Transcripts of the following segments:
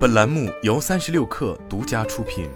本栏目由三十六氪独家出品。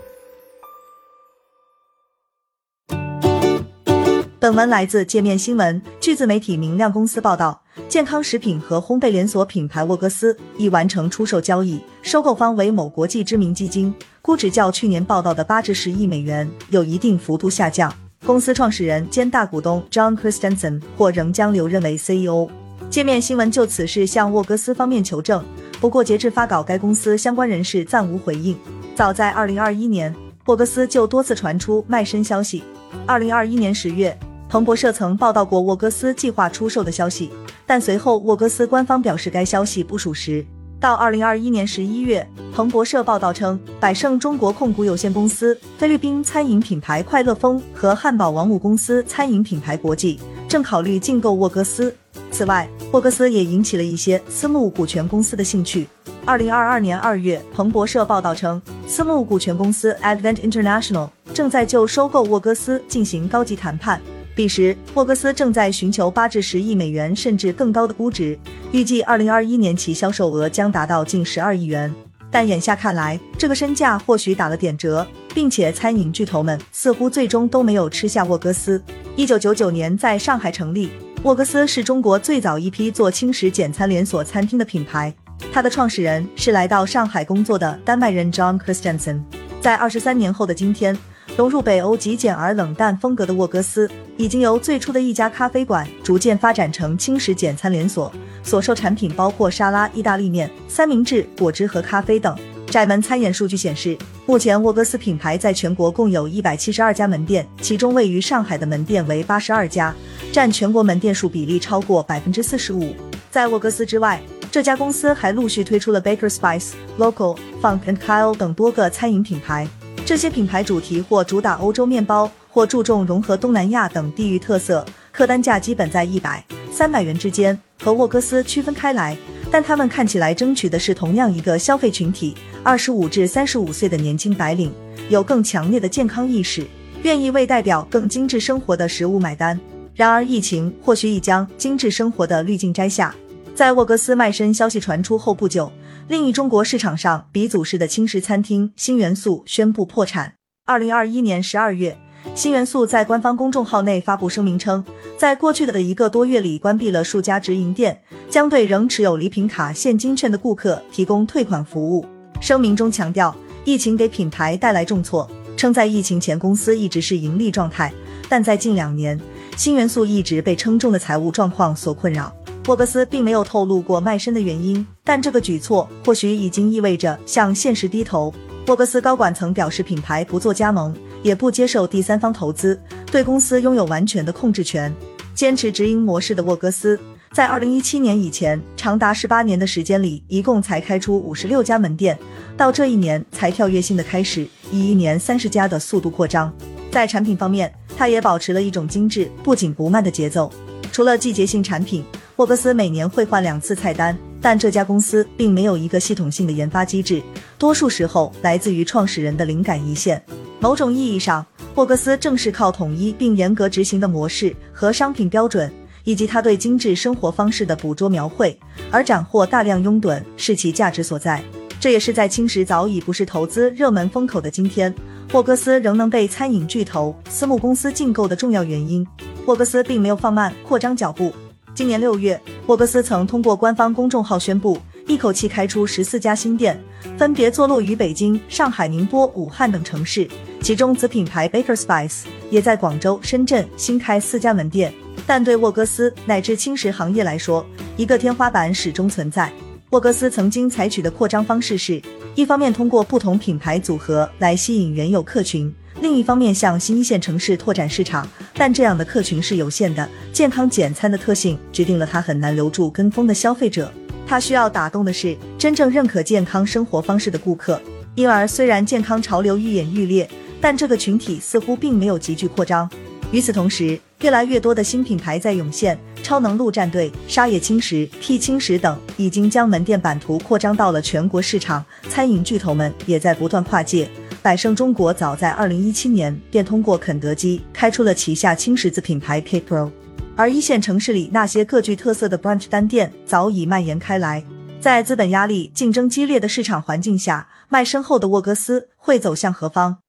本文来自界面新闻。据自媒体明亮公司报道，健康食品和烘焙连锁品牌沃格斯已完成出售交易，收购方为某国际知名基金，估值较去年报道的八至十亿美元有一定幅度下降。公司创始人兼大股东 John Christensen 或仍将留任为 CEO。界面新闻就此事向沃格斯方面求证，不过截至发稿，该公司相关人士暂无回应。早在二零二一年，沃格斯就多次传出卖身消息。二零二一年十月。彭博社曾报道过沃格斯计划出售的消息，但随后沃格斯官方表示该消息不属实。到二零二一年十一月，彭博社报道称，百胜中国控股有限公司、菲律宾餐饮品牌快乐风和汉堡王母公司餐饮品牌国际正考虑竞购沃格斯。此外，沃格斯也引起了一些私募股权公司的兴趣。二零二二年二月，彭博社报道称，私募股权公司 Advent International 正在就收购沃格斯进行高级谈判。彼时，沃格斯正在寻求八至十亿美元甚至更高的估值，预计二零二一年其销售额将达到近十二亿元。但眼下看来，这个身价或许打了点折，并且餐饮巨头们似乎最终都没有吃下沃格斯。一九九九年在上海成立，沃格斯是中国最早一批做轻食简餐连锁餐厅的品牌。它的创始人是来到上海工作的丹麦人 John Christensen。在二十三年后的今天。融入北欧极简而冷淡风格的沃格斯，已经由最初的一家咖啡馆逐渐发展成轻食简餐连锁，所售产品包括沙拉、意大利面、三明治、果汁和咖啡等。窄门餐饮数据显示，目前沃格斯品牌在全国共有一百七十二家门店，其中位于上海的门店为八十二家，占全国门店数比例超过百分之四十五。在沃格斯之外，这家公司还陆续推出了 Baker Spice、Local、Funk and Kyle 等多个餐饮品牌。这些品牌主题或主打欧洲面包，或注重融合东南亚等地域特色，客单价基本在一百、三百元之间，和沃格斯区分开来。但他们看起来争取的是同样一个消费群体：二十五至三十五岁的年轻白领，有更强烈的健康意识，愿意为代表更精致生活的食物买单。然而，疫情或许已将精致生活的滤镜摘下。在沃格斯卖身消息传出后不久。另一中国市场上鼻祖式的轻食餐厅新元素宣布破产。二零二一年十二月，新元素在官方公众号内发布声明称，在过去的一个多月里关闭了数家直营店，将对仍持有礼品卡现金券的顾客提供退款服务。声明中强调，疫情给品牌带来重挫，称在疫情前公司一直是盈利状态，但在近两年，新元素一直被称重的财务状况所困扰。沃格斯并没有透露过卖身的原因，但这个举措或许已经意味着向现实低头。沃格斯高管曾表示，品牌不做加盟，也不接受第三方投资，对公司拥有完全的控制权。坚持直营模式的沃格斯，在二零一七年以前长达十八年的时间里，一共才开出五十六家门店，到这一年才跳跃性的开始，以一年三十家的速度扩张。在产品方面，它也保持了一种精致不紧不慢的节奏。除了季节性产品。沃格斯每年会换两次菜单，但这家公司并没有一个系统性的研发机制，多数时候来自于创始人的灵感一线。某种意义上，沃格斯正是靠统一并严格执行的模式和商品标准，以及他对精致生活方式的捕捉描绘，而斩获大量拥趸是其价值所在。这也是在轻食早已不是投资热门风口的今天，沃格斯仍能被餐饮巨头、私募公司竞购的重要原因。沃格斯并没有放慢扩张脚步。今年六月，沃格斯曾通过官方公众号宣布，一口气开出十四家新店，分别坐落于北京、上海、宁波、武汉等城市。其中，子品牌 Baker Spice 也在广州、深圳新开四家门店。但对沃格斯乃至轻食行业来说，一个天花板始终存在。沃格斯曾经采取的扩张方式是，一方面通过不同品牌组合来吸引原有客群。另一方面，向新一线城市拓展市场，但这样的客群是有限的。健康简餐的特性决定了它很难留住跟风的消费者，它需要打动的是真正认可健康生活方式的顾客。因而，虽然健康潮流愈演愈烈，但这个群体似乎并没有急剧扩张。与此同时，越来越多的新品牌在涌现，超能陆战队、沙野青石、T 青石等已经将门店版图扩张到了全国市场。餐饮巨头们也在不断跨界。百胜中国早在二零一七年便通过肯德基开出了旗下青石子品牌 K Pro，而一线城市里那些各具特色的 brunch 单店早已蔓延开来。在资本压力、竞争激烈的市场环境下，卖身后的沃格斯会走向何方？